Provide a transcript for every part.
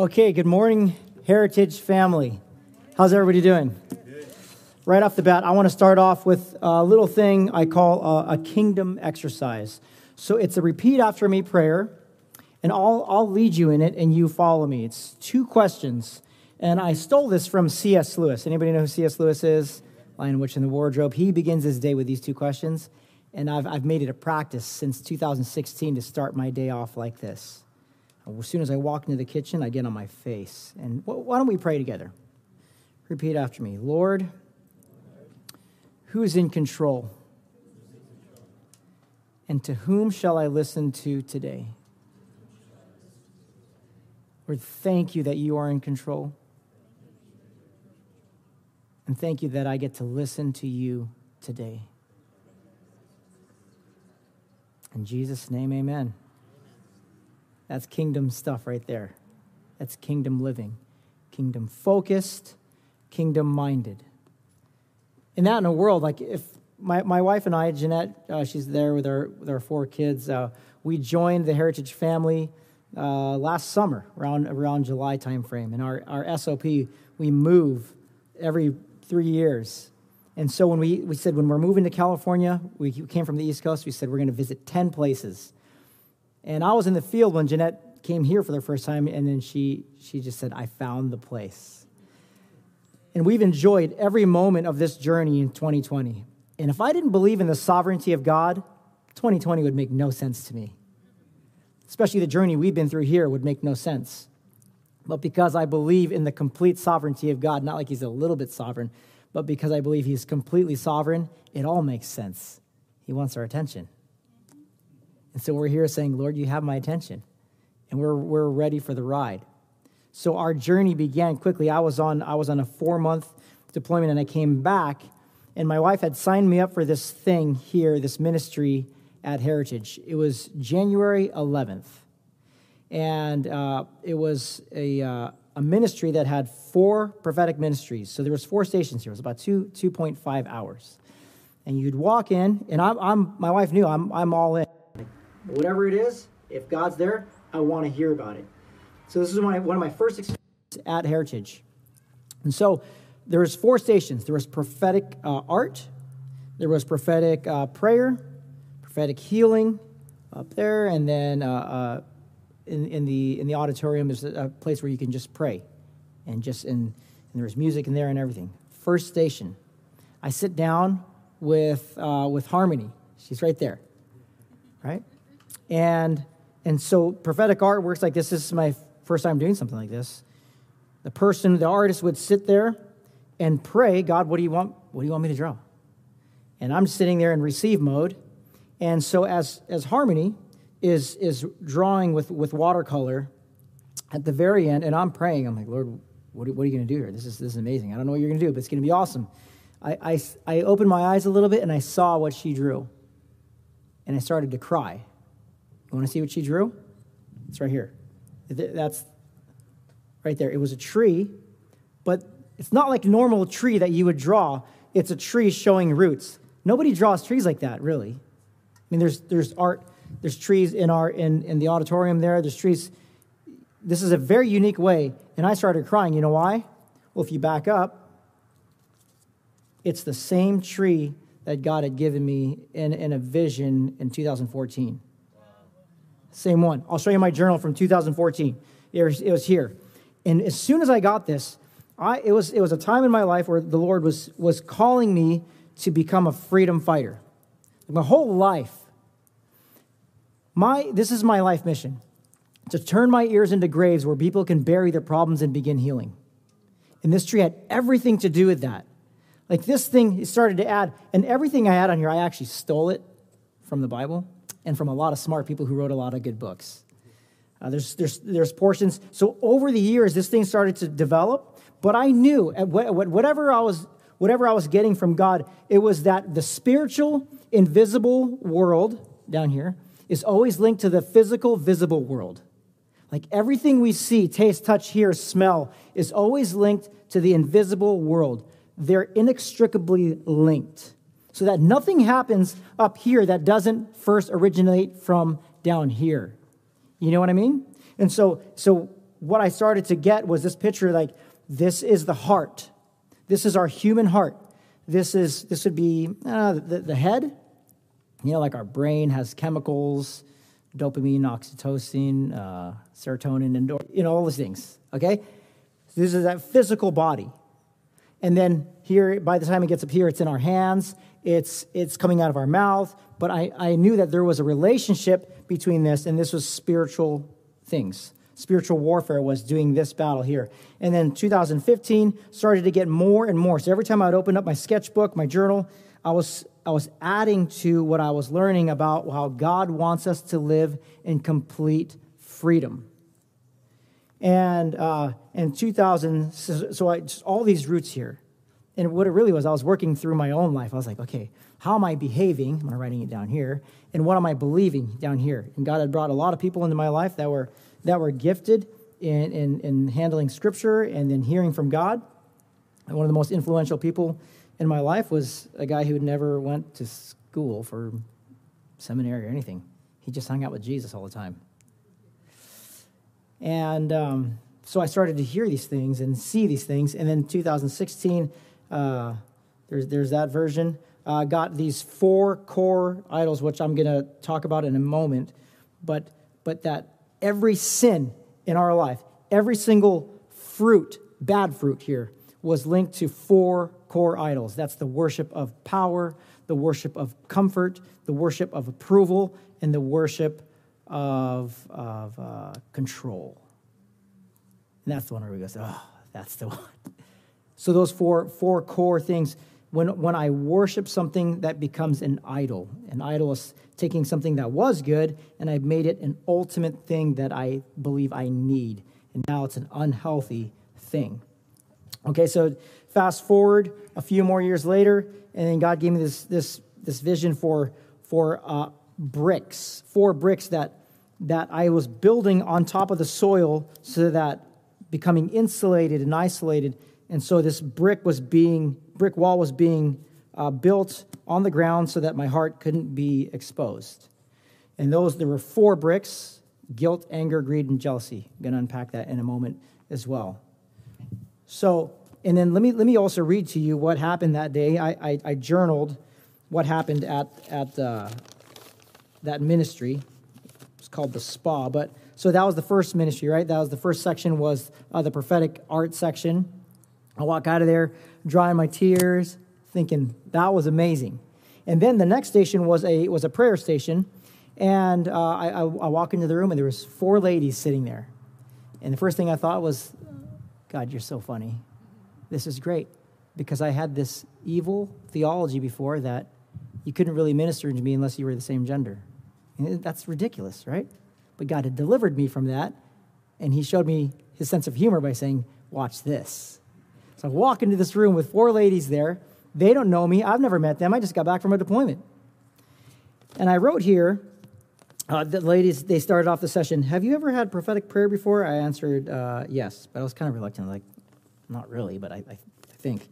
Okay, good morning, Heritage family. How's everybody doing? Right off the bat, I want to start off with a little thing I call a, a kingdom exercise. So it's a repeat after me prayer, and I'll, I'll lead you in it, and you follow me. It's two questions, and I stole this from C.S. Lewis. Anybody know who C.S. Lewis is? Lion, Witch, in the Wardrobe. He begins his day with these two questions, and I've, I've made it a practice since 2016 to start my day off like this. As soon as I walk into the kitchen, I get on my face. And why don't we pray together? Repeat after me Lord, who's in control? And to whom shall I listen to today? Lord, thank you that you are in control. And thank you that I get to listen to you today. In Jesus' name, amen. That's kingdom stuff right there. That's kingdom living, kingdom focused, kingdom minded. In that in a world, like if my, my wife and I, Jeanette, uh, she's there with our, with our four kids, uh, we joined the Heritage family uh, last summer, around, around July timeframe. And our, our SOP, we move every three years. And so when we, we said, when we're moving to California, we came from the East Coast, we said we're going to visit 10 places. And I was in the field when Jeanette came here for the first time, and then she, she just said, I found the place. And we've enjoyed every moment of this journey in 2020. And if I didn't believe in the sovereignty of God, 2020 would make no sense to me. Especially the journey we've been through here would make no sense. But because I believe in the complete sovereignty of God, not like He's a little bit sovereign, but because I believe He's completely sovereign, it all makes sense. He wants our attention. And so we're here saying, Lord, you have my attention. And we're, we're ready for the ride. So our journey began quickly. I was on, I was on a four month deployment and I came back, and my wife had signed me up for this thing here, this ministry at Heritage. It was January 11th. And uh, it was a, uh, a ministry that had four prophetic ministries. So there was four stations here. It was about two, 2.5 hours. And you'd walk in, and I'm, I'm my wife knew I'm, I'm all in. Whatever it is, if God's there, I want to hear about it. So this is one of my first experiences at Heritage. And so there was four stations. There was prophetic uh, art, there was prophetic uh, prayer, prophetic healing up there, and then uh, uh in, in, the, in the auditorium is a, place where you can just pray. And just in, and there was music in there and everything. First station. I sit down with, uh, with Harmony. She's right there, right? And, and so prophetic art works like this. This is my first time doing something like this. The person, the artist would sit there and pray, God, what do you want? What do you want me to draw? And I'm sitting there in receive mode. And so as, as harmony is, is drawing with, with watercolor at the very end, and I'm praying, I'm like, Lord, what are, what are you going to do here? This is, this is amazing. I don't know what you're going to do, but it's going to be awesome. I, I, I opened my eyes a little bit and I saw what she drew. And I started to cry. You want to see what she drew? It's right here. That's right there. It was a tree, but it's not like normal tree that you would draw. It's a tree showing roots. Nobody draws trees like that, really. I mean, there's, there's art, there's trees in, our, in, in the auditorium there, there's trees. This is a very unique way. And I started crying. You know why? Well, if you back up, it's the same tree that God had given me in, in a vision in 2014. Same one. I'll show you my journal from 2014. It was, it was here. And as soon as I got this, I, it, was, it was a time in my life where the Lord was, was calling me to become a freedom fighter. My whole life, my, this is my life mission to turn my ears into graves where people can bury their problems and begin healing. And this tree had everything to do with that. Like this thing started to add, and everything I had on here, I actually stole it from the Bible and from a lot of smart people who wrote a lot of good books. Uh, there's, there's, there's portions. So over the years, this thing started to develop, but I knew at whatever I was, whatever I was getting from God, it was that the spiritual, invisible world down here is always linked to the physical, visible world. Like everything we see, taste, touch, hear, smell is always linked to the invisible world. They're inextricably linked so that nothing happens up here that doesn't first originate from down here. You know what I mean? And so, so what I started to get was this picture like, this is the heart. This is our human heart. This is this would be uh, the, the head. You know, like our brain has chemicals, dopamine, oxytocin, uh, serotonin, and you know all those things. Okay, so this is that physical body, and then here, by the time it gets up here, it's in our hands. It's it's coming out of our mouth. But I, I knew that there was a relationship between this, and this was spiritual things spiritual warfare was doing this battle here. And then 2015 started to get more and more. So every time I would open up my sketchbook, my journal, I was I was adding to what I was learning about how God wants us to live in complete freedom. And uh, in 2000, so, all these roots here. And what it really was, I was working through my own life. I was like, okay, how am I behaving? I'm writing it down here. And what am I believing down here? And God had brought a lot of people into my life that were that were gifted in, in, in handling scripture and then hearing from God. And one of the most influential people in my life was a guy who never went to school for seminary or anything. He just hung out with Jesus all the time. And um, so I started to hear these things and see these things. And then 2016, uh, there's, there's that version. Uh, got these four core idols, which I'm going to talk about in a moment. But, but that every sin in our life, every single fruit, bad fruit here, was linked to four core idols. That's the worship of power, the worship of comfort, the worship of approval, and the worship of, of uh, control. And that's the one where we go, oh, that's the one. So those four, four core things when, when I worship something that becomes an idol. An idol is taking something that was good and I've made it an ultimate thing that I believe I need. And now it's an unhealthy thing. Okay, so fast forward a few more years later, and then God gave me this, this, this vision for, for uh, bricks, four bricks that, that I was building on top of the soil so that becoming insulated and isolated. And so this brick was being brick wall was being uh, built on the ground so that my heart couldn't be exposed. And those, there were four bricks guilt, anger, greed, and jealousy. I'm going to unpack that in a moment as well. So, and then let me, let me also read to you what happened that day. I, I, I journaled what happened at, at uh, that ministry. It's called the spa. But so that was the first ministry, right? That was the first section was uh, the prophetic art section. I walk out of there, drying my tears, thinking that was amazing. And then the next station was a was a prayer station, and uh, I, I, I walk into the room and there was four ladies sitting there, and the first thing I thought was, God, you're so funny. This is great because I had this evil theology before that you couldn't really minister to me unless you were the same gender. And that's ridiculous, right? But God had delivered me from that, and He showed me His sense of humor by saying, "Watch this." So I walk into this room with four ladies there. They don't know me. I've never met them. I just got back from a deployment. And I wrote here, uh, the ladies, they started off the session, Have you ever had prophetic prayer before? I answered, uh, Yes, but I was kind of reluctant, like, not really, but I, I, I think.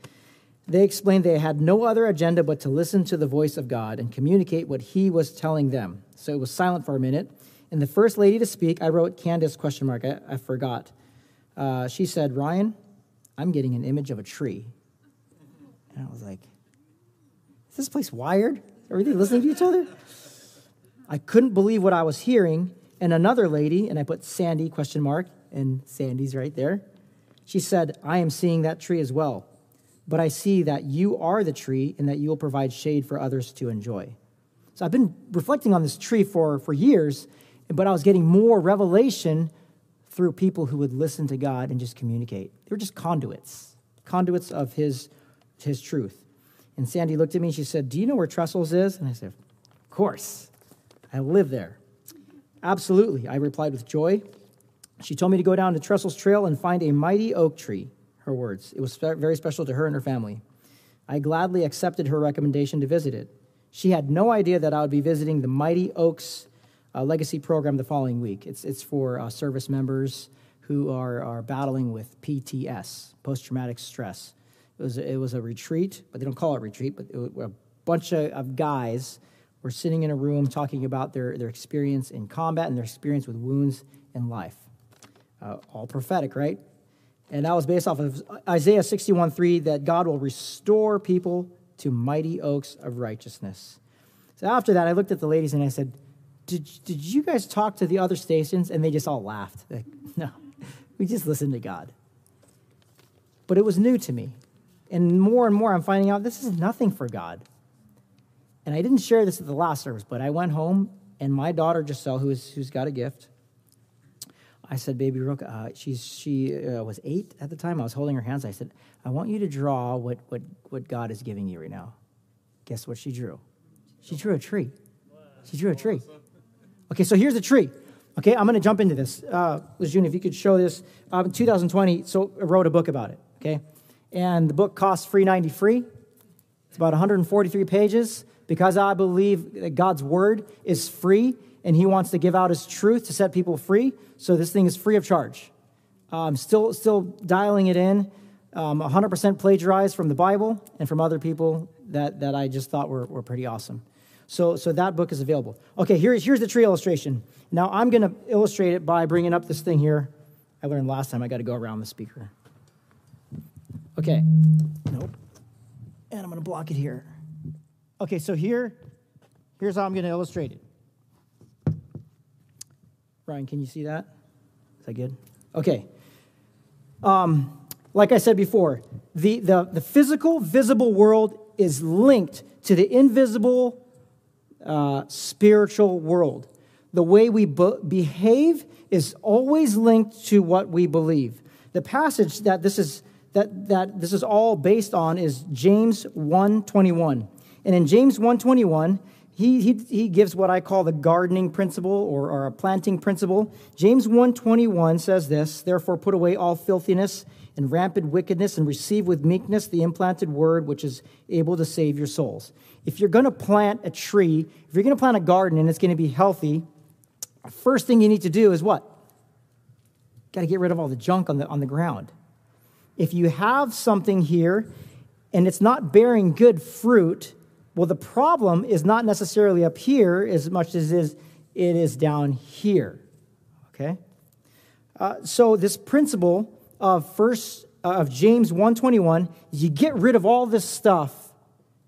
They explained they had no other agenda but to listen to the voice of God and communicate what He was telling them. So it was silent for a minute. And the first lady to speak, I wrote Candace question mark. I, I forgot. Uh, she said, Ryan, I'm getting an image of a tree. And I was like, is this place wired? Are they listening to each other? I couldn't believe what I was hearing. And another lady, and I put Sandy question mark, and Sandy's right there. She said, I am seeing that tree as well. But I see that you are the tree and that you will provide shade for others to enjoy. So I've been reflecting on this tree for, for years, but I was getting more revelation through people who would listen to God and just communicate. They were just conduits, conduits of his, his truth. And Sandy looked at me and she said, Do you know where Trestles is? And I said, Of course. I live there. Absolutely, I replied with joy. She told me to go down to Trestles Trail and find a mighty oak tree, her words. It was very special to her and her family. I gladly accepted her recommendation to visit it. She had no idea that I would be visiting the Mighty Oaks uh, legacy program the following week. It's, it's for uh, service members who are, are battling with PTS, post traumatic stress. It was, it was a retreat, but they don't call it retreat, but it, a bunch of, of guys were sitting in a room talking about their, their experience in combat and their experience with wounds in life. uh, all prophetic, right? And that was based off of Isaiah 61 3 that God will restore people to mighty oaks of righteousness. So after that, I looked at the ladies and I said, Did, did you guys talk to the other stations? And they just all laughed. Like, no, we just listened to God. But it was new to me. And more and more, I'm finding out this is nothing for God. And I didn't share this at the last service, but I went home and my daughter Giselle, who's who's got a gift, I said, "Baby Rook, uh, she's she uh, was eight at the time. I was holding her hands. I said, I want you to draw what what what God is giving you right now. Guess what she drew? She drew a tree. She drew a tree. Okay, so here's the tree. Okay, I'm going to jump into this. Uh, June, if you could show this. Um, 2020, so I wrote a book about it. Okay, and the book costs free 90 free. It's about 143 pages because I believe that God's word is free and he wants to give out his truth to set people free. So this thing is free of charge. Um, still, still dialing it in, um, 100% plagiarized from the Bible and from other people that, that I just thought were, were pretty awesome. So, so that book is available. Okay, here's, here's the tree illustration. Now I'm going to illustrate it by bringing up this thing here. I learned last time I got to go around the speaker. Okay, nope. And I'm going to block it here. Okay, so here, here's how I'm going to illustrate it. Ryan, can you see that? Is that good? Okay. Um, like I said before, the, the, the physical, visible world is linked to the invisible uh, spiritual world. The way we be- behave is always linked to what we believe. The passage that this is that, that this is all based on is James 121. And in James 121, he, he, he gives what I call the gardening principle or, or a planting principle. James 121 says this, therefore put away all filthiness and rampant wickedness and receive with meekness the implanted word which is able to save your souls. If you're going to plant a tree, if you're going to plant a garden and it's going to be healthy, first thing you need to do is what? Got to get rid of all the junk on the, on the ground. If you have something here and it's not bearing good fruit, well, the problem is not necessarily up here as much as it is, it is down here. Okay? Uh, so this principle of first uh, of James 121 you get rid of all this stuff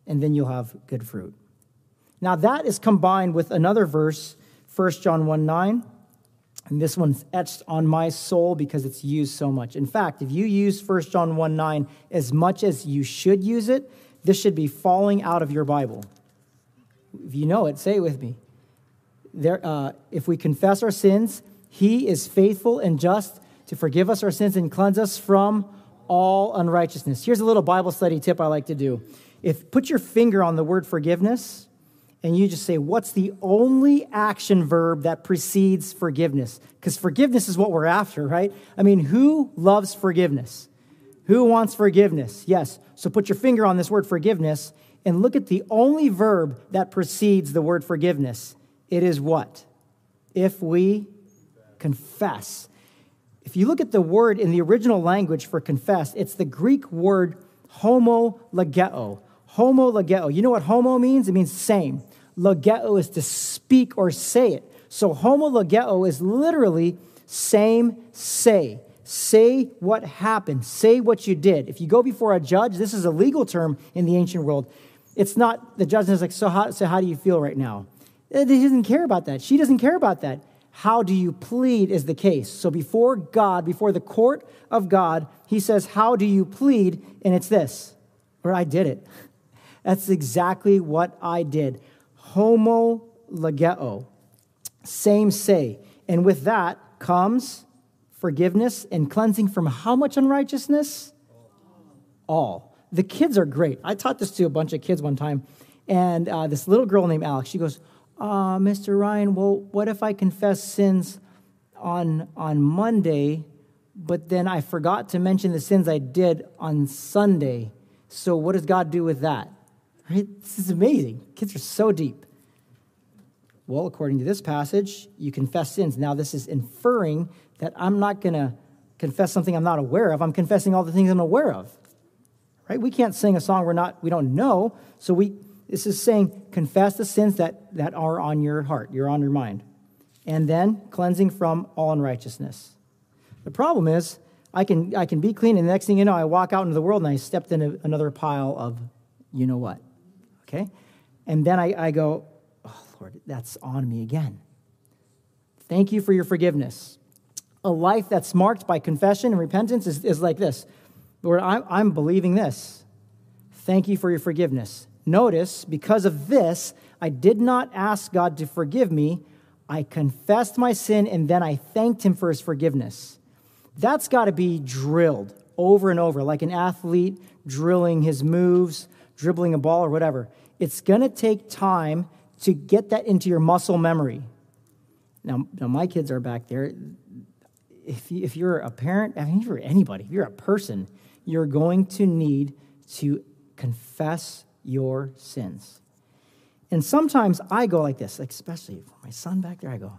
and then you'll have good fruit. Now that is combined with another verse, 1 John 1 9. And this one's etched on my soul because it's used so much. In fact, if you use 1 John 1 9 as much as you should use it, this should be falling out of your Bible. If you know it, say it with me. There, uh, if we confess our sins, He is faithful and just to forgive us our sins and cleanse us from all unrighteousness. Here's a little Bible study tip I like to do. If put your finger on the word forgiveness, and you just say, What's the only action verb that precedes forgiveness? Because forgiveness is what we're after, right? I mean, who loves forgiveness? Who wants forgiveness? Yes. So put your finger on this word forgiveness and look at the only verb that precedes the word forgiveness. It is what? If we confess. If you look at the word in the original language for confess, it's the Greek word homologeo. Homologeo. You know what homo means? It means same. Logeo is to speak or say it. So homo homologeo is literally same, say. Say what happened. Say what you did. If you go before a judge, this is a legal term in the ancient world. It's not, the judge is like, so how, so how do you feel right now? Uh, he doesn't care about that. She doesn't care about that. How do you plead is the case. So before God, before the court of God, he says, How do you plead? And it's this, or I did it. That's exactly what I did. Homo legeo. Same say. And with that comes forgiveness and cleansing from how much unrighteousness? All. The kids are great. I taught this to a bunch of kids one time, and uh, this little girl named Alex, she goes, uh, Mr. Ryan, well, what if I confess sins on, on Monday, but then I forgot to mention the sins I did on Sunday? So what does God do with that? Right? This is amazing. Kids are so deep. Well, according to this passage, you confess sins. Now, this is inferring that I'm not going to confess something I'm not aware of. I'm confessing all the things I'm aware of. Right? We can't sing a song we're not we don't know. So we this is saying confess the sins that, that are on your heart, you're on your mind. And then cleansing from all unrighteousness. The problem is, I can, I can be clean, and the next thing you know, I walk out into the world and I stepped in another pile of you know what. Okay? And then I, I go, oh, Lord, that's on me again. Thank you for your forgiveness. A life that's marked by confession and repentance is, is like this Lord, I'm, I'm believing this. Thank you for your forgiveness. Notice, because of this, I did not ask God to forgive me. I confessed my sin and then I thanked him for his forgiveness. That's got to be drilled over and over, like an athlete drilling his moves, dribbling a ball, or whatever. It's going to take time to get that into your muscle memory. Now, now my kids are back there. If, you, if you're a parent, I mean, if you're anybody, if you're a person, you're going to need to confess your sins. And sometimes I go like this, like especially for my son back there, I go,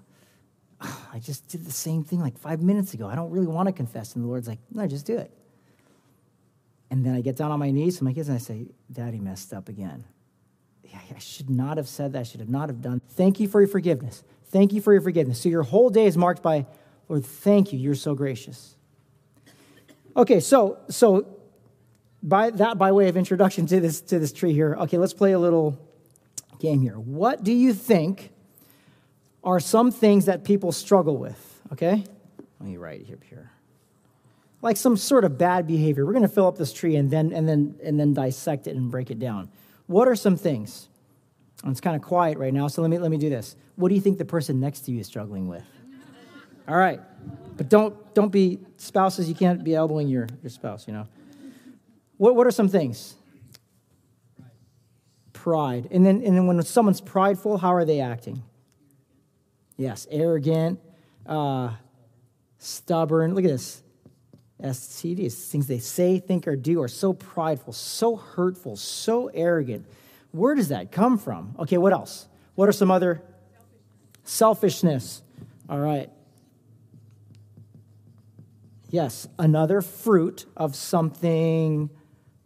I just did the same thing like five minutes ago. I don't really want to confess. And the Lord's like, no, just do it. And then I get down on my knees to my kids and I say, Daddy messed up again. I should not have said that. I should have not have done. Thank you for your forgiveness. Thank you for your forgiveness. So your whole day is marked by, Lord, thank you. You're so gracious. Okay, so so by that by way of introduction to this to this tree here. Okay, let's play a little game here. What do you think are some things that people struggle with? Okay? Let me write here here. Like some sort of bad behavior. We're going to fill up this tree and then and then and then dissect it and break it down. What are some things? And it's kind of quiet right now, so let me let me do this. What do you think the person next to you is struggling with? All right. But don't don't be spouses, you can't be elbowing your, your spouse, you know. What what are some things? Pride. And then and then when someone's prideful, how are they acting? Yes, arrogant, uh, stubborn. Look at this. STDs, things they say, think, or do are so prideful, so hurtful, so arrogant. Where does that come from? Okay, what else? What are some other? Selfishness. All right. Yes, another fruit of something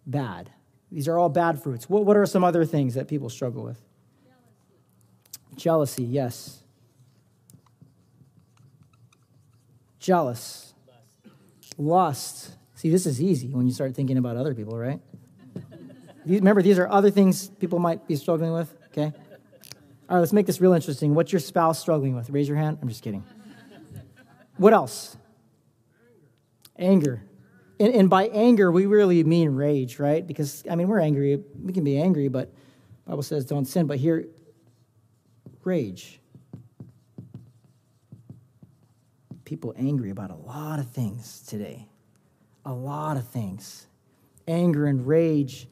bad. These are all bad fruits. What, what are some other things that people struggle with? Jealousy, Jealousy yes. Jealous lust. See, this is easy when you start thinking about other people, right? Remember, these are other things people might be struggling with, okay? All right, let's make this real interesting. What's your spouse struggling with? Raise your hand. I'm just kidding. What else? Anger. And, and by anger, we really mean rage, right? Because, I mean, we're angry. We can be angry, but Bible says don't sin. But here, rage. people angry about a lot of things today. A lot of things. Anger and rage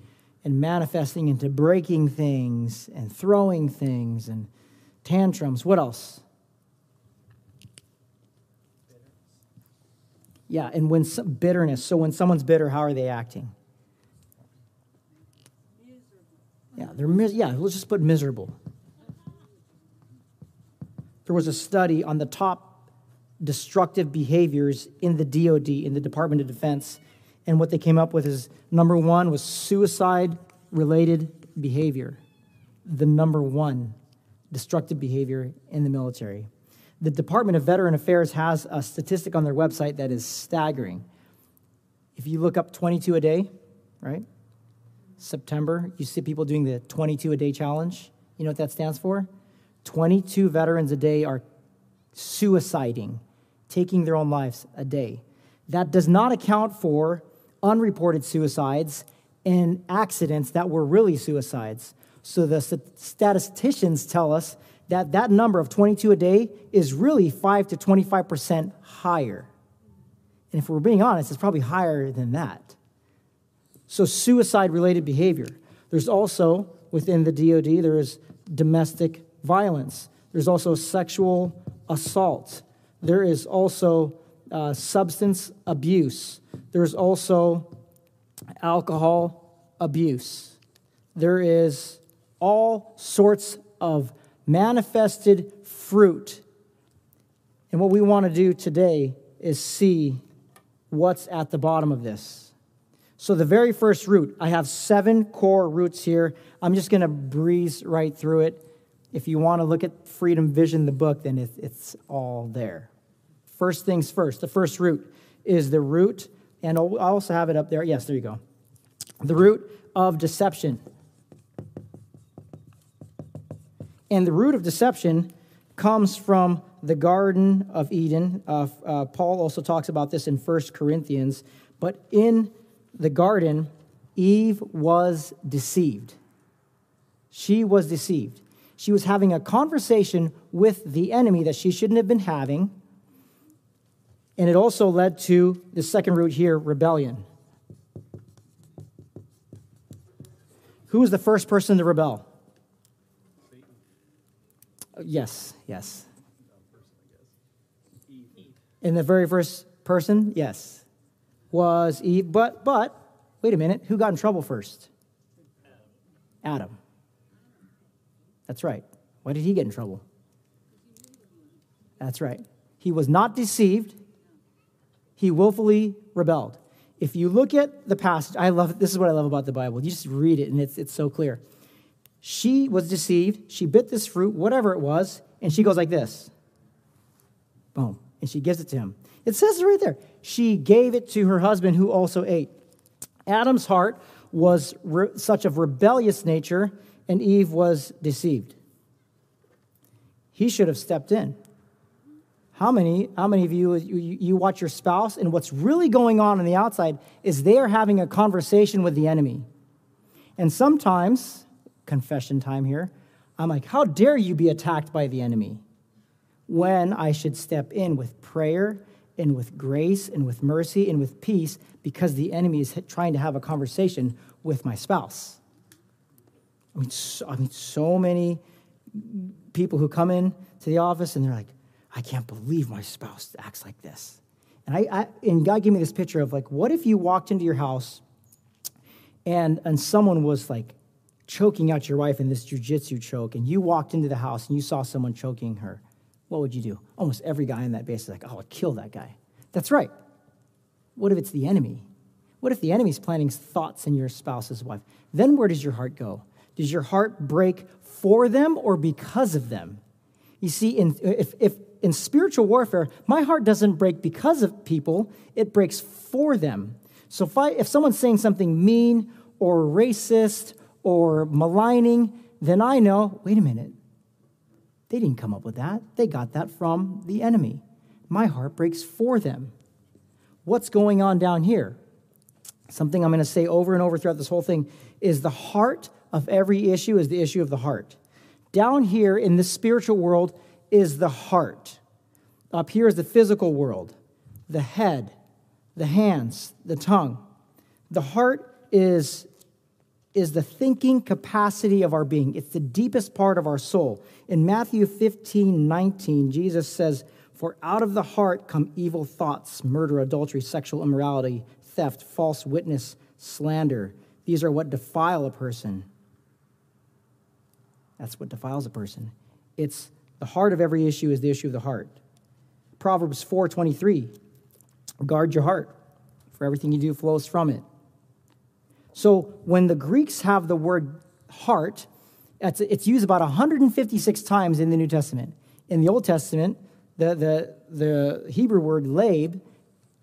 and manifesting into breaking things and throwing things and tantrums. What else? Yeah, and when some, bitterness. So when someone's bitter, how are they acting? Yeah, they're mis- yeah. Let's just put miserable. There was a study on the top destructive behaviors in the DoD, in the Department of Defense. And what they came up with is number one was suicide related behavior, the number one destructive behavior in the military. The Department of Veteran Affairs has a statistic on their website that is staggering. If you look up 22 a day, right? September, you see people doing the 22 a day challenge. You know what that stands for? 22 veterans a day are suiciding taking their own lives a day. That does not account for unreported suicides and accidents that were really suicides. So the statisticians tell us that that number of 22 a day is really 5 to 25% higher. And if we're being honest, it's probably higher than that. So suicide related behavior. There's also within the DoD there is domestic violence. There's also sexual assault there is also uh, substance abuse. There's also alcohol abuse. There is all sorts of manifested fruit. And what we want to do today is see what's at the bottom of this. So, the very first root, I have seven core roots here. I'm just going to breeze right through it. If you want to look at Freedom Vision, the book, then it's all there. First things first, the first root is the root, and I also have it up there. Yes, there you go. The root of deception. And the root of deception comes from the Garden of Eden. Uh, uh, Paul also talks about this in 1 Corinthians. But in the garden, Eve was deceived. She was deceived. She was having a conversation with the enemy that she shouldn't have been having. And it also led to the second root here rebellion. Who was the first person to rebel? Yes, yes. In the very first person, yes, was Eve. But but wait a minute, who got in trouble first? Adam. That's right. Why did he get in trouble? That's right. He was not deceived. He willfully rebelled. If you look at the passage, I love this is what I love about the Bible. You just read it and it's, it's so clear. She was deceived. She bit this fruit, whatever it was, and she goes like this. Boom. And she gives it to him. It says right there. She gave it to her husband who also ate. Adam's heart was re- such of rebellious nature, and Eve was deceived. He should have stepped in. How many, how many of you, you, you watch your spouse, and what's really going on on the outside is they are having a conversation with the enemy. And sometimes, confession time here, I'm like, how dare you be attacked by the enemy? When I should step in with prayer and with grace and with mercy and with peace because the enemy is trying to have a conversation with my spouse. I mean, so, I mean, so many people who come in to the office and they're like, I can't believe my spouse acts like this. And, I, I, and God gave me this picture of like, what if you walked into your house and, and someone was like choking out your wife in this jujitsu choke, and you walked into the house and you saw someone choking her? What would you do? Almost every guy in that base is like, oh, I'd kill that guy. That's right. What if it's the enemy? What if the enemy's planting thoughts in your spouse's wife? Then where does your heart go? Does your heart break for them or because of them? You see, in, if, if in spiritual warfare, my heart doesn't break because of people, it breaks for them. So if, I, if someone's saying something mean or racist or maligning, then I know, wait a minute, they didn't come up with that. They got that from the enemy. My heart breaks for them. What's going on down here? Something I'm going to say over and over throughout this whole thing is the heart of every issue is the issue of the heart. Down here in the spiritual world, is the heart. Up here is the physical world, the head, the hands, the tongue. The heart is, is the thinking capacity of our being, it's the deepest part of our soul. In Matthew 15 19, Jesus says, For out of the heart come evil thoughts, murder, adultery, sexual immorality, theft, false witness, slander. These are what defile a person. That's what defiles a person. It's the heart of every issue is the issue of the heart. Proverbs 4:23. Guard your heart, for everything you do flows from it. So when the Greeks have the word heart, it's used about 156 times in the New Testament. In the Old Testament, the, the, the Hebrew word lab,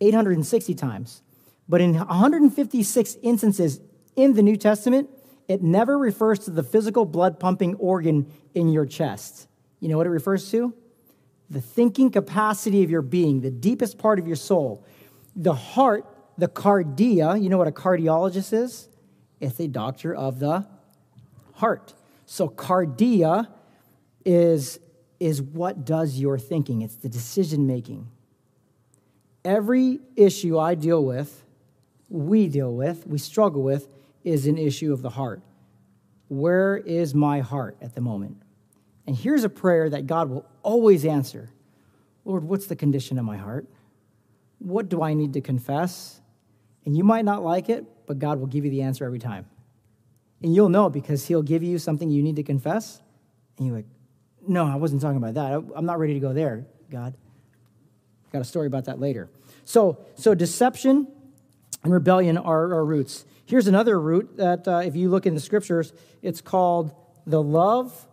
860 times. But in 156 instances in the New Testament, it never refers to the physical blood pumping organ in your chest. You know what it refers to? The thinking capacity of your being, the deepest part of your soul. The heart, the cardia, you know what a cardiologist is? It's a doctor of the heart. So cardia is, is what does your thinking, it's the decision making. Every issue I deal with, we deal with, we struggle with, is an issue of the heart. Where is my heart at the moment? And here's a prayer that God will always answer Lord, what's the condition of my heart? What do I need to confess? And you might not like it, but God will give you the answer every time. And you'll know because He'll give you something you need to confess. And you're like, no, I wasn't talking about that. I'm not ready to go there, God. Got a story about that later. So, so deception and rebellion are our roots. Here's another root that, uh, if you look in the scriptures, it's called the love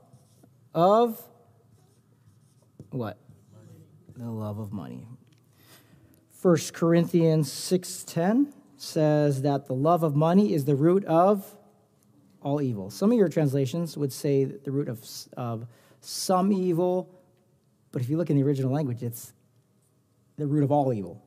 of what? The love of money. 1 Corinthians 6:10 says that the love of money is the root of all evil. Some of your translations would say the root of, of some evil, but if you look in the original language, it's the root of all evil.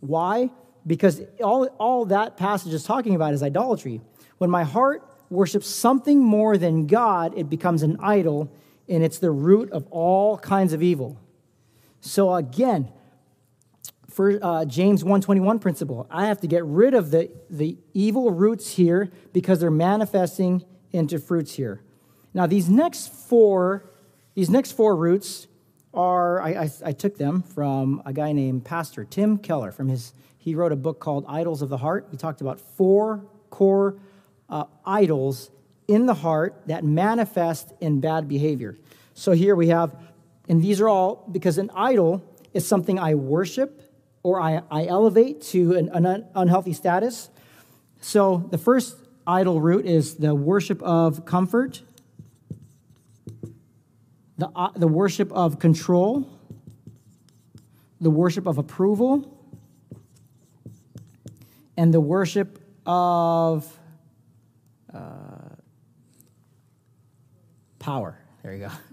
Why? Because all, all that passage is talking about is idolatry. When my heart worships something more than God, it becomes an idol, and it's the root of all kinds of evil. So again, for uh, James 121 principle. I have to get rid of the, the evil roots here because they're manifesting into fruits here. Now, these next four, these next four roots are, I, I, I took them from a guy named Pastor Tim Keller. From his, he wrote a book called Idols of the Heart. He talked about four core uh, idols in the heart that manifest in bad behavior. So here we have, and these are all because an idol is something I worship or I, I elevate to an, an unhealthy status. So the first idol root is the worship of comfort, the, uh, the worship of control, the worship of approval, and the worship of uh, power. There you go.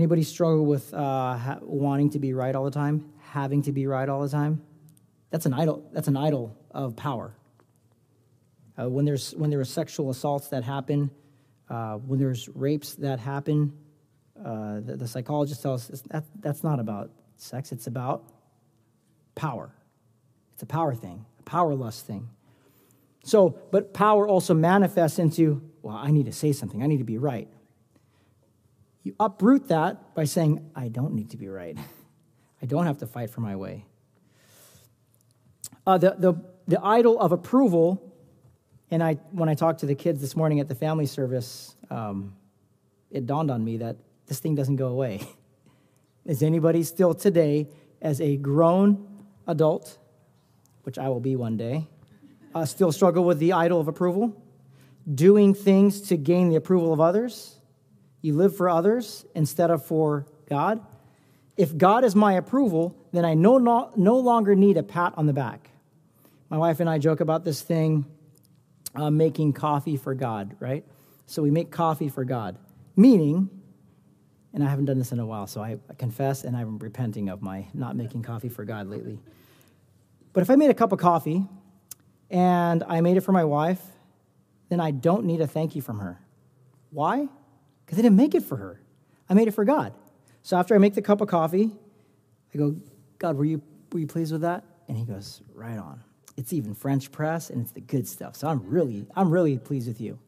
Anybody struggle with uh, ha- wanting to be right all the time, having to be right all the time? That's an idol. That's an idol of power. Uh, when there's when there are sexual assaults that happen, uh, when there's rapes that happen, uh, the, the, psychologist tells us that that's not about sex. It's about power. It's a power thing, a power lust thing. So, but power also manifests into well, I need to say something. I need to be right. You uproot that by saying, I don't need to be right. I don't have to fight for my way. Uh, the, the, the idol of approval, and I, when I talked to the kids this morning at the family service, um, it dawned on me that this thing doesn't go away. Is anybody still today, as a grown adult, which I will be one day, uh, still struggle with the idol of approval? Doing things to gain the approval of others? You live for others instead of for God. If God is my approval, then I no, no, no longer need a pat on the back. My wife and I joke about this thing uh, making coffee for God, right? So we make coffee for God, meaning, and I haven't done this in a while, so I confess and I'm repenting of my not making coffee for God lately. But if I made a cup of coffee and I made it for my wife, then I don't need a thank you from her. Why? Because I didn't make it for her. I made it for God. So after I make the cup of coffee, I go, God, were you, were you pleased with that? And he goes, right on. It's even French press and it's the good stuff. So I'm really, I'm really pleased with you.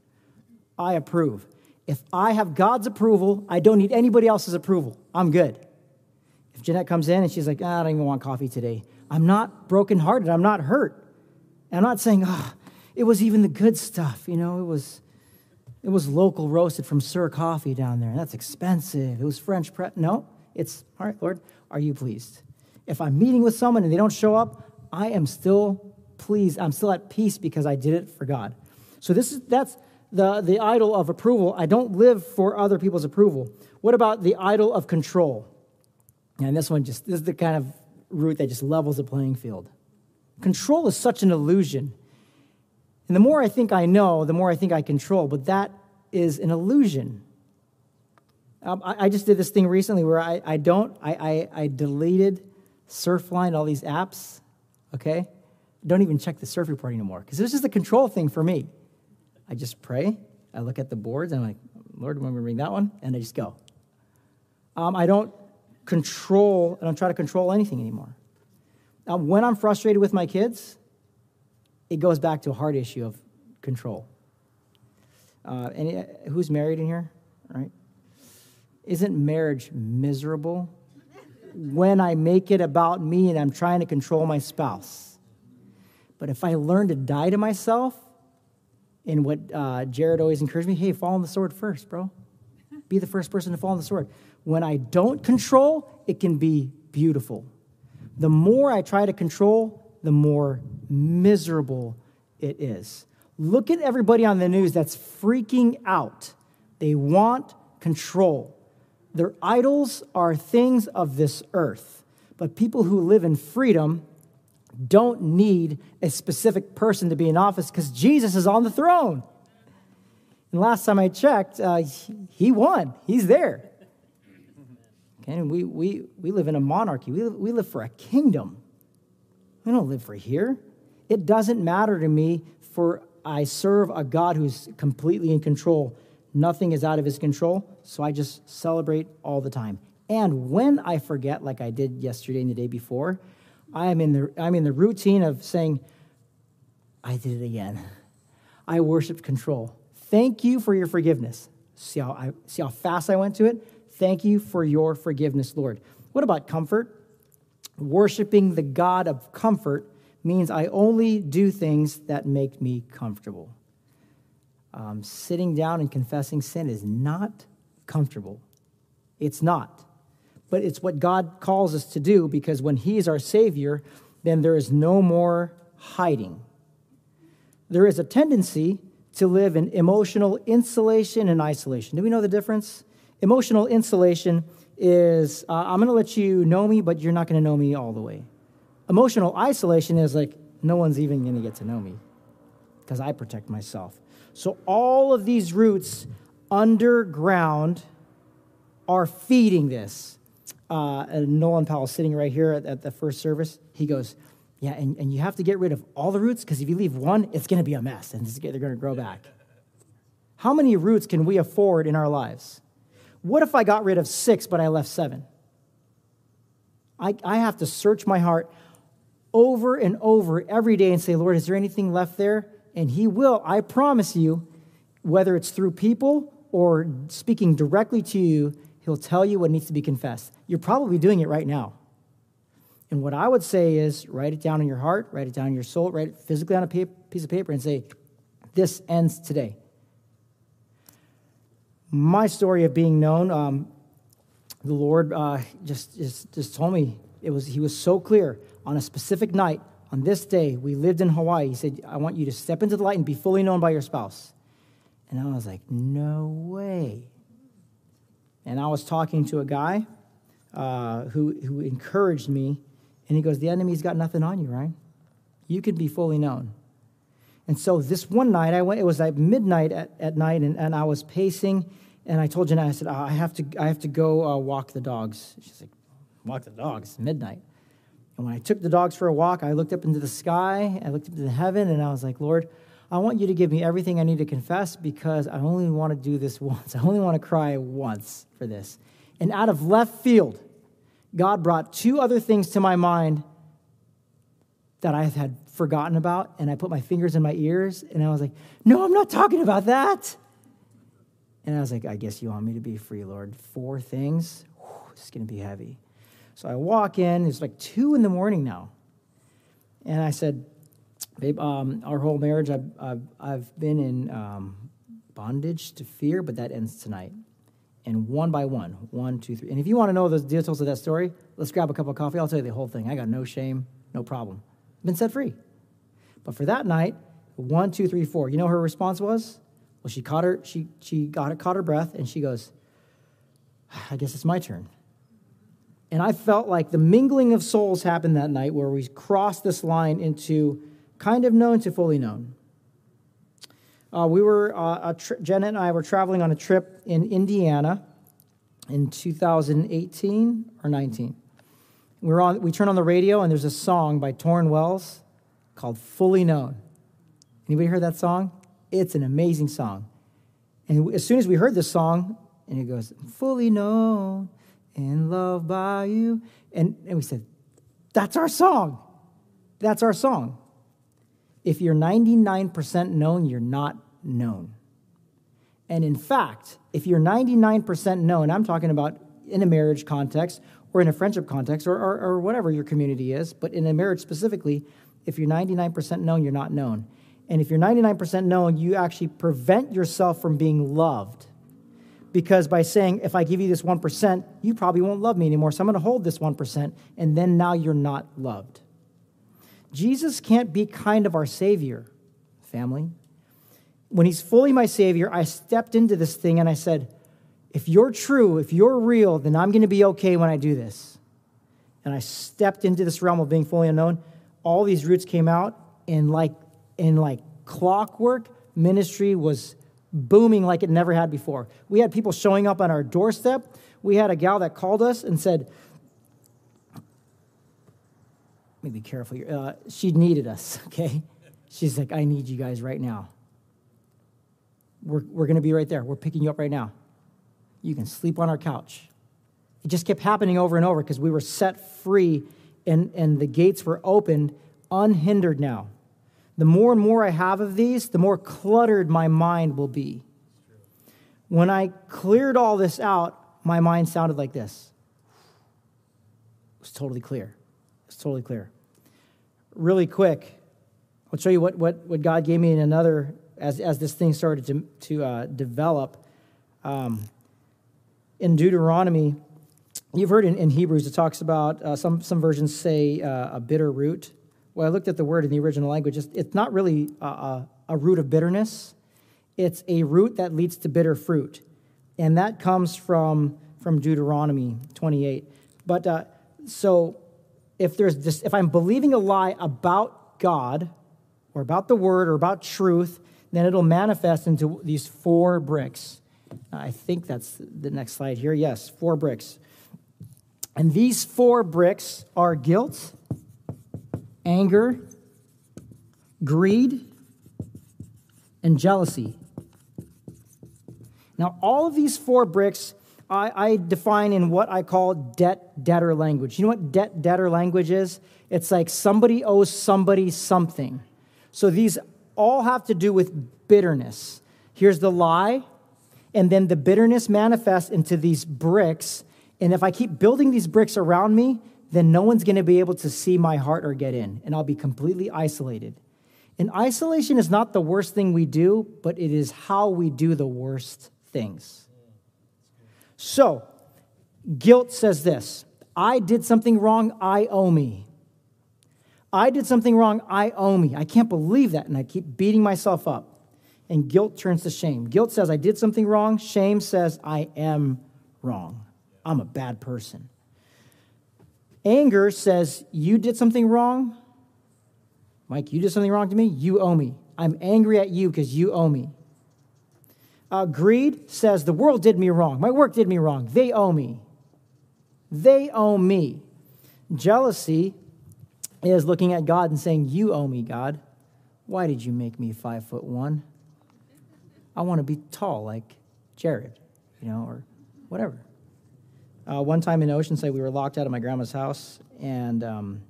I approve. If I have God's approval, I don't need anybody else's approval. I'm good. If Jeanette comes in and she's like, oh, I don't even want coffee today, I'm not brokenhearted. I'm not hurt. And I'm not saying, oh, it was even the good stuff. You know, it was, it was local roasted from Sir Coffee down there. And that's expensive. It was French press. No, it's, all right, Lord, are you pleased? If I'm meeting with someone and they don't show up, I am still pleased. I'm still at peace because I did it for God. So this is, that's the, the idol of approval. I don't live for other people's approval. What about the idol of control? And this one just, this is the kind of root that just levels the playing field. Control is such an illusion. And the more I think I know, the more I think I control, but that is an illusion. Um, I, I, just did this thing recently where I, I don't, I, I, I deleted Surfline, all these apps, okay? Don't even check the surf report anymore because this is a control thing for me. I just pray, I look at the boards, and I'm like, Lord, when we bring that one, and I just go. Um, I don't control, I don't try to control anything anymore. Um, when I'm frustrated with my kids, it goes back to a hard issue of control. Uh, and who's married in here? Right? Isn't marriage miserable when I make it about me and I'm trying to control my spouse? But if I learn to die to myself, and what uh, Jared always encouraged me, hey, fall on the sword first, bro. Be the first person to fall on the sword. When I don't control, it can be beautiful. The more I try to control, the more miserable it is. Look at everybody on the news that's freaking out. They want control. Their idols are things of this earth. But people who live in freedom don't need a specific person to be in office because Jesus is on the throne. And last time I checked, uh, he won. He's there. Okay, and we, we, we live in a monarchy. We live, we live for a kingdom. We don't live for here. It doesn't matter to me for I serve a God who's completely in control. Nothing is out of his control, so I just celebrate all the time. And when I forget, like I did yesterday and the day before, I am in the, I'm in the routine of saying, I did it again. I worshiped control. Thank you for your forgiveness. See how, I, see how fast I went to it? Thank you for your forgiveness, Lord. What about comfort? Worshiping the God of comfort means I only do things that make me comfortable. Um, sitting down and confessing sin is not comfortable. It's not. But it's what God calls us to do because when He is our Savior, then there is no more hiding. There is a tendency to live in emotional insulation and isolation. Do we know the difference? Emotional insulation is uh, I'm going to let you know me, but you're not going to know me all the way. Emotional isolation is like, no one's even going to get to know me because I protect myself. So all of these roots underground are feeding this. Uh, and Nolan Powell sitting right here at, at the first service, he goes, yeah, and, and you have to get rid of all the roots because if you leave one, it's going to be a mess and they're going to grow back. How many roots can we afford in our lives? What if I got rid of six, but I left seven? I, I have to search my heart over and over every day and say, Lord, is there anything left there? And He will, I promise you, whether it's through people or speaking directly to you, He'll tell you what needs to be confessed. You're probably doing it right now. And what I would say is write it down in your heart, write it down in your soul, write it physically on a piece of paper and say, This ends today. My story of being known, um, the Lord uh, just, just, just told me it was, He was so clear on a specific night, on this day, we lived in Hawaii. He said, I want you to step into the light and be fully known by your spouse. And I was like, no way. And I was talking to a guy uh, who, who encouraged me, and he goes, The enemy's got nothing on you, right? You can be fully known. And so this one night, I went, it was like midnight at, at night, and, and I was pacing, and I told Jeanette, I said, I have to, I have to go uh, walk the dogs. She's like, Walk the dogs? Midnight. And when I took the dogs for a walk, I looked up into the sky, I looked up into heaven, and I was like, Lord, I want you to give me everything I need to confess because I only want to do this once. I only want to cry once for this. And out of left field, God brought two other things to my mind that I had forgotten about, and I put my fingers in my ears, and I was like, No, I'm not talking about that. And I was like, I guess you want me to be free, Lord. Four things? Whew, it's going to be heavy. So I walk in, it's like two in the morning now. And I said, Babe, um, our whole marriage, I've, I've, I've been in um, bondage to fear, but that ends tonight. And one by one, one, two, three. And if you want to know the details of that story, let's grab a cup of coffee. I'll tell you the whole thing. I got no shame, no problem. I've been set free. But for that night, one, two, three, four. You know her response was? Well, she caught her, she, she got caught her breath, and she goes, I guess it's my turn. And I felt like the mingling of souls happened that night where we crossed this line into kind of known to fully known. Uh, we were, uh, tri- Jenna and I were traveling on a trip in Indiana in 2018 or 19. We, were on, we turned on the radio and there's a song by Tauren Wells called Fully Known. Anybody heard that song? It's an amazing song. And as soon as we heard this song, and it goes, Fully Known, and love by you. And, and we said, That's our song. That's our song. If you're 99% known, you're not known. And in fact, if you're 99% known, I'm talking about in a marriage context or in a friendship context or, or, or whatever your community is, but in a marriage specifically, if you're 99% known, you're not known. And if you're 99% known, you actually prevent yourself from being loved because by saying, if I give you this 1%, you probably won't love me anymore. So I'm going to hold this 1%, and then now you're not loved. Jesus can't be kind of our Savior, family. When He's fully my Savior, I stepped into this thing and I said, if you're true, if you're real, then I'm going to be okay when I do this. And I stepped into this realm of being fully unknown. All these roots came out, and like in like clockwork, ministry was booming like it never had before. We had people showing up on our doorstep. We had a gal that called us and said, "Let me be careful." Uh, she needed us. Okay, she's like, "I need you guys right now. We're we're going to be right there. We're picking you up right now." You can sleep on our couch. It just kept happening over and over because we were set free and, and the gates were opened unhindered now. The more and more I have of these, the more cluttered my mind will be. When I cleared all this out, my mind sounded like this. It was totally clear. It's totally clear. Really quick, I'll show you what, what, what God gave me in another, as, as this thing started to, to uh, develop. Um, in Deuteronomy, you've heard in, in Hebrews, it talks about, uh, some, some versions say uh, a bitter root. Well, I looked at the word in the original language. It's, not really a, a, a, root of bitterness, it's a root that leads to bitter fruit. And that comes from, from Deuteronomy 28. But uh, so if there's this, if I'm believing a lie about God or about the word or about truth, then it'll manifest into these four bricks. I think that's the next slide here. Yes, four bricks. And these four bricks are guilt, anger, greed, and jealousy. Now, all of these four bricks I, I, define in what I call debt debtor language. You know what debt debtor language is? It's like somebody owes somebody something. So these all have to do with bitterness. Here's the lie and then the bitterness manifests into these bricks. And if I keep building these bricks around me, then no one's going to be able to see my heart or get in, and I'll be completely isolated. And isolation is not the worst thing we do, but it is how we do the worst things. So, guilt says this I did something wrong, I owe me. I did something wrong, I owe me. I can't believe that, and I keep beating myself up and guilt turns to shame. Guilt says, I did something wrong. Shame says, I am wrong. I'm a bad person. Anger says, You did something wrong. Mike, you did something wrong to me. You owe me. I'm angry at you because you owe me. Uh, greed says, The world did me wrong. My work did me wrong. They owe me. They owe me. Jealousy is looking at God and saying, You owe me, God. Why did you make me five foot one? I want to be tall like Jared, you know, or whatever. Uh, one time in Oceanside, we were locked out of my grandma's house, and um,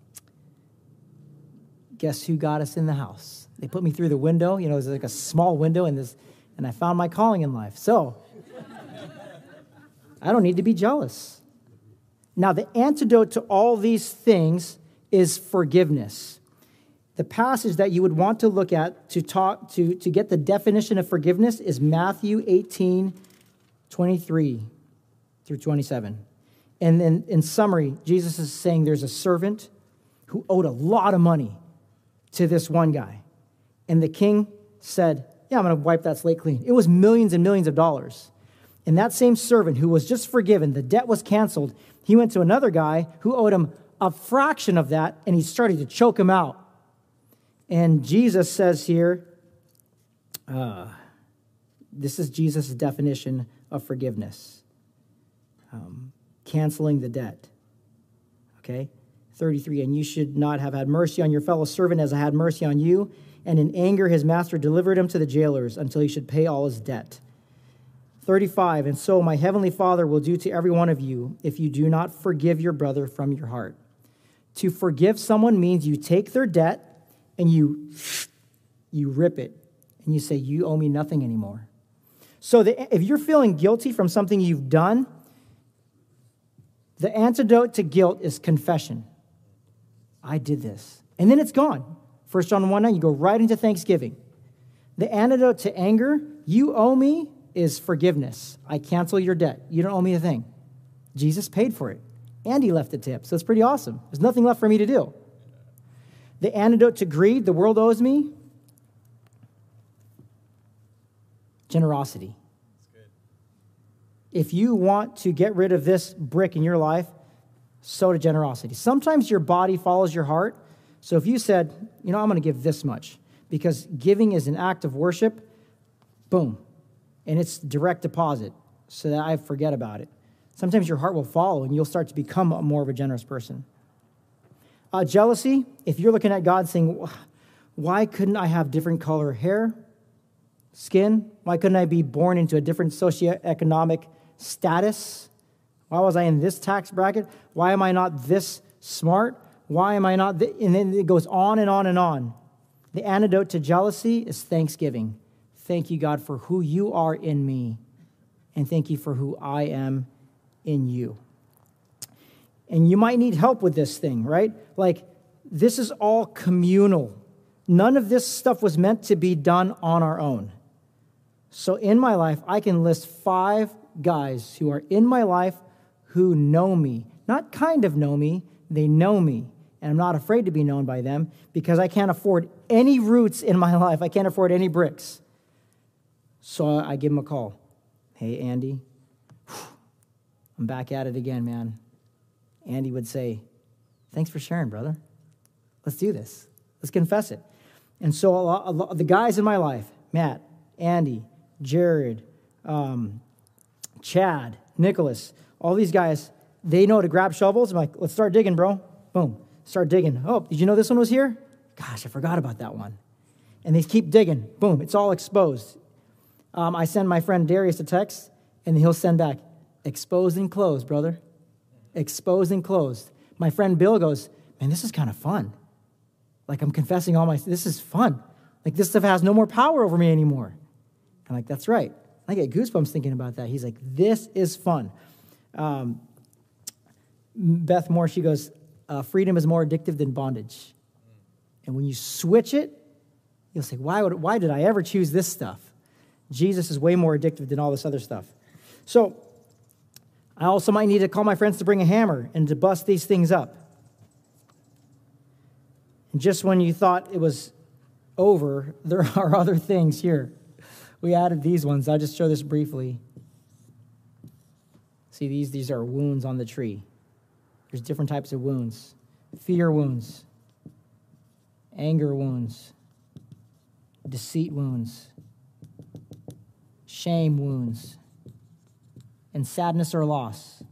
guess who got us in the house? They put me through the window. You know, it was like a small window, and this, and I found my calling in life. So I don't need to be jealous. Now, the antidote to all these things is forgiveness the passage that you would want to look at to talk to, to get the definition of forgiveness is Matthew 18, 23 through 27. And then in summary, Jesus is saying there's a servant who owed a lot of money to this one guy. And the king said, Yeah, I'm going to wipe that slate clean. It was millions and millions of dollars. And that same servant who was just forgiven, the debt was canceled, he went to another guy who owed him a fraction of that, and he started to choke him out. And Jesus says here, uh, this is Jesus' definition of forgiveness um, canceling the debt. Okay? 33, and you should not have had mercy on your fellow servant as I had mercy on you. And in anger, his master delivered him to the jailers until he should pay all his debt. 35, and so my heavenly Father will do to every one of you if you do not forgive your brother from your heart. To forgive someone means you take their debt and you you rip it and you say you owe me nothing anymore so if you're feeling guilty from something you've done the antidote to guilt is confession. I did this. And then it's gone. First john 1 9 you go right into thanksgiving. The antidote to anger you owe me is forgiveness. I cancel your debt. You don't owe me a thing. Jesus paid for it and he left the tip so it's pretty awesome. There's nothing left for me to do. The antidote to greed the world owes me? Generosity. If you want to get rid of this brick in your life, so to generosity. Sometimes your body follows your heart. So if you said, you know, I'm going to give this much, because giving is an act of worship, boom, and it's direct deposit so that I forget about it. Sometimes your heart will follow and you'll start to become a more of a generous person. Uh, jealousy, if you're looking at God saying, why couldn't I have different color hair, skin? Why couldn't I be born into a different socioeconomic status? Why was I in this tax bracket? Why am I not this smart? Why am I not? Th-? And then it goes on and on and on. The antidote to jealousy is thanksgiving. Thank you, God, for who you are in me, and thank you for who I am in you. And you might need help with this thing, right? Like, this is all communal. None of this stuff was meant to be done on our own. So, in my life, I can list five guys who are in my life who know me. Not kind of know me, they know me. And I'm not afraid to be known by them because I can't afford any roots in my life. I can't afford any bricks. So I give him a call. Hey, Andy, I'm back at it again, man. Andy would say, Thanks for sharing, brother. Let's do this. Let's confess it. And so lot, lot, the guys in my life, Matt, Andy, Jared, um, Chad, Nicholas, all these guys, they know to grab shovels. I'm like, let's start digging, bro. Boom. Start digging. Oh, did you know this one was here? Gosh, I forgot about that one. And they keep digging. Boom. It's all exposed. Um, I send my friend Darius a text, and he'll send back, exposed and closed, brother. Exposed and closed. My friend Bill goes, man, this is kind of fun. Like I'm confessing all my, this is fun. Like this stuff has no more power over me anymore. I'm like, that's right. I get goosebumps thinking about that. He's like, this is fun. Um, Beth Moore, she goes, uh, freedom is more addictive than bondage. And when you switch it, you'll say, why, would, why did I ever choose this stuff? Jesus is way more addictive than all this other stuff. So I also might need to call my friends to bring a hammer and to bust these things up. And just when you thought it was over, there are other things here. We added these ones. I'll just show this briefly. See, these, these are wounds on the tree. There's different types of wounds fear wounds, anger wounds, deceit wounds, shame wounds, and sadness or loss.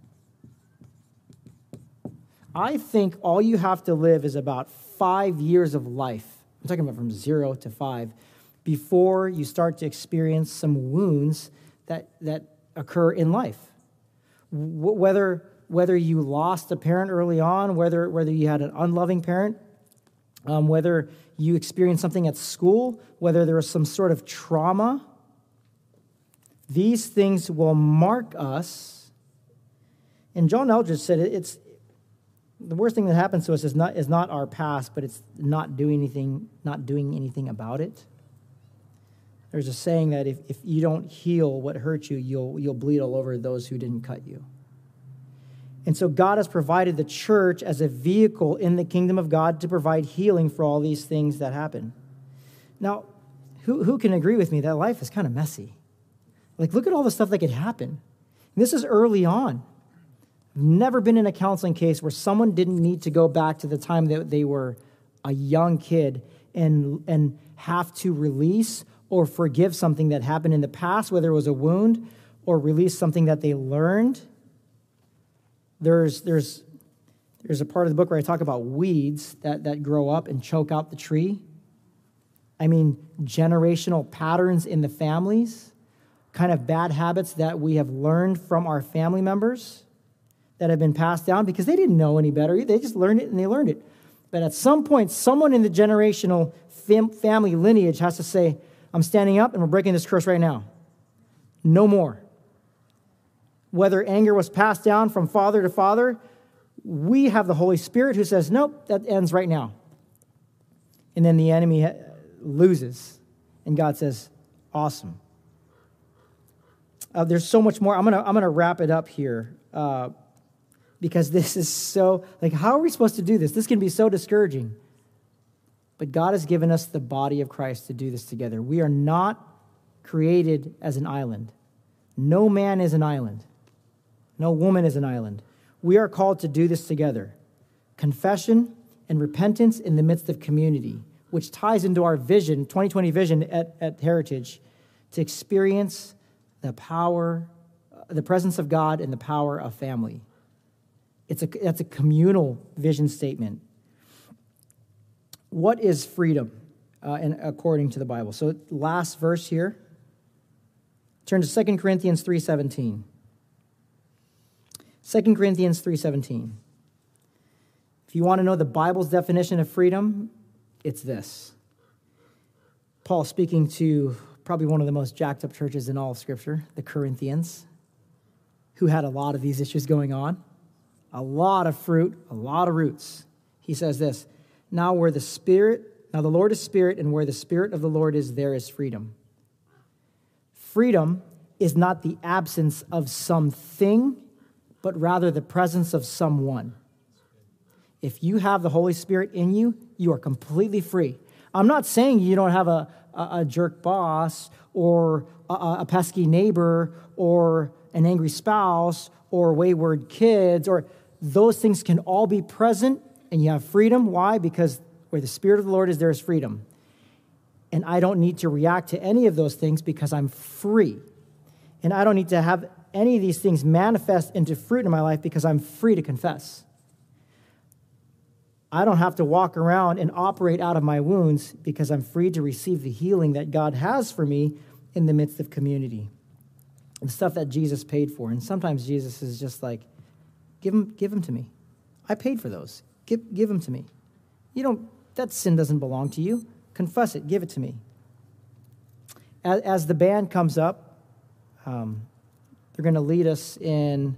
I think all you have to live is about five years of life. I'm talking about from zero to five before you start to experience some wounds that, that occur in life. Whether, whether you lost a parent early on, whether, whether you had an unloving parent, um, whether you experienced something at school, whether there was some sort of trauma, these things will mark us. And John Eldredge said it's the worst thing that happens to us is not, is not our past, but it's not doing anything, not doing anything about it. There's a saying that if, if you don't heal what hurt you, you'll, you'll bleed all over those who didn't cut you. And so God has provided the church as a vehicle in the kingdom of God to provide healing for all these things that happen. Now, who, who can agree with me that life is kind of messy? Like, look at all the stuff that could happen. This is early on. I've never been in a counseling case where someone didn't need to go back to the time that they were a young kid and, and have to release or forgive something that happened in the past, whether it was a wound or release something that they learned. There's, there's, there's a part of the book where I talk about weeds that, that grow up and choke out the tree. I mean, generational patterns in the families, kind of bad habits that we have learned from our family members that have been passed down because they didn't know any better. They just learned it and they learned it. But at some point, someone in the generational fam- family lineage has to say, I'm standing up and we're breaking this curse right now. No more. Whether anger was passed down from father to father, we have the Holy Spirit who says, Nope, that ends right now. And then the enemy loses. And God says, Awesome. Uh, there's so much more. I'm going to I'm to wrap it up here uh, because this is so, like, how are we supposed to do this? This can be so discouraging. But God has given us the body of Christ to do this together. We are not created as an island. No man is an island. No woman is an island. We are called to do this together confession and repentance in the midst of community, which ties into our vision, 2020 vision at, at Heritage, to experience the power, uh, the presence of God and the power of family. It's a, that's a communal vision statement. What is freedom uh, in, according to the Bible? So, last verse here. Turn to 2 Corinthians 3.17. 2 Corinthians 3:17. If you want to know the Bible's definition of freedom, it's this. Paul speaking to probably one of the most jacked up churches in all of Scripture, the Corinthians, who had a lot of these issues going on, a lot of fruit, a lot of roots. He says this Now, where the Spirit, now the Lord is Spirit, and where the Spirit of the Lord is, there is freedom. Freedom is not the absence of something but rather the presence of someone. If you have the Holy Spirit in you, you are completely free. I'm not saying you don't have a, a, a jerk boss or a, a pesky neighbor or an angry spouse or wayward kids or those things can all be present and you have freedom. Why? Because where the Spirit of the Lord is, there is freedom. And I don't need to react to any of those things because I'm free. And I don't need to have any of these things manifest into fruit in my life because I'm free to confess. I don't have to walk around and operate out of my wounds because I'm free to receive the healing that God has for me in the midst of community. The stuff that Jesus paid for. And sometimes Jesus is just like, give them, give them to me. I paid for those. Give, give them to me. You don't, that sin doesn't belong to you. Confess it. Give it to me. As, as the band comes up, um, they're going to lead us in,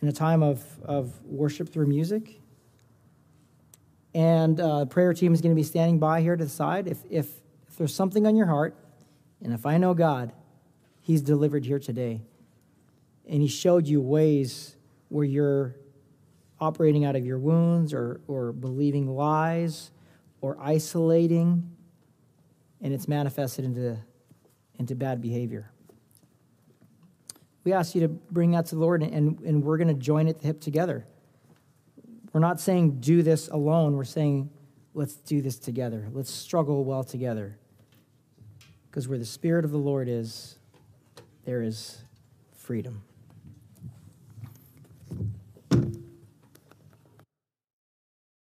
in a time of, of worship through music. And uh, the prayer team is going to be standing by here to the side. If, if, if there's something on your heart, and if I know God, He's delivered here today. And He showed you ways where you're operating out of your wounds or, or believing lies or isolating, and it's manifested into, into bad behavior we ask you to bring that to the Lord, and, and we're going to join at the hip together. We're not saying do this alone. We're saying let's do this together. Let's struggle well together. Because where the Spirit of the Lord is, there is freedom.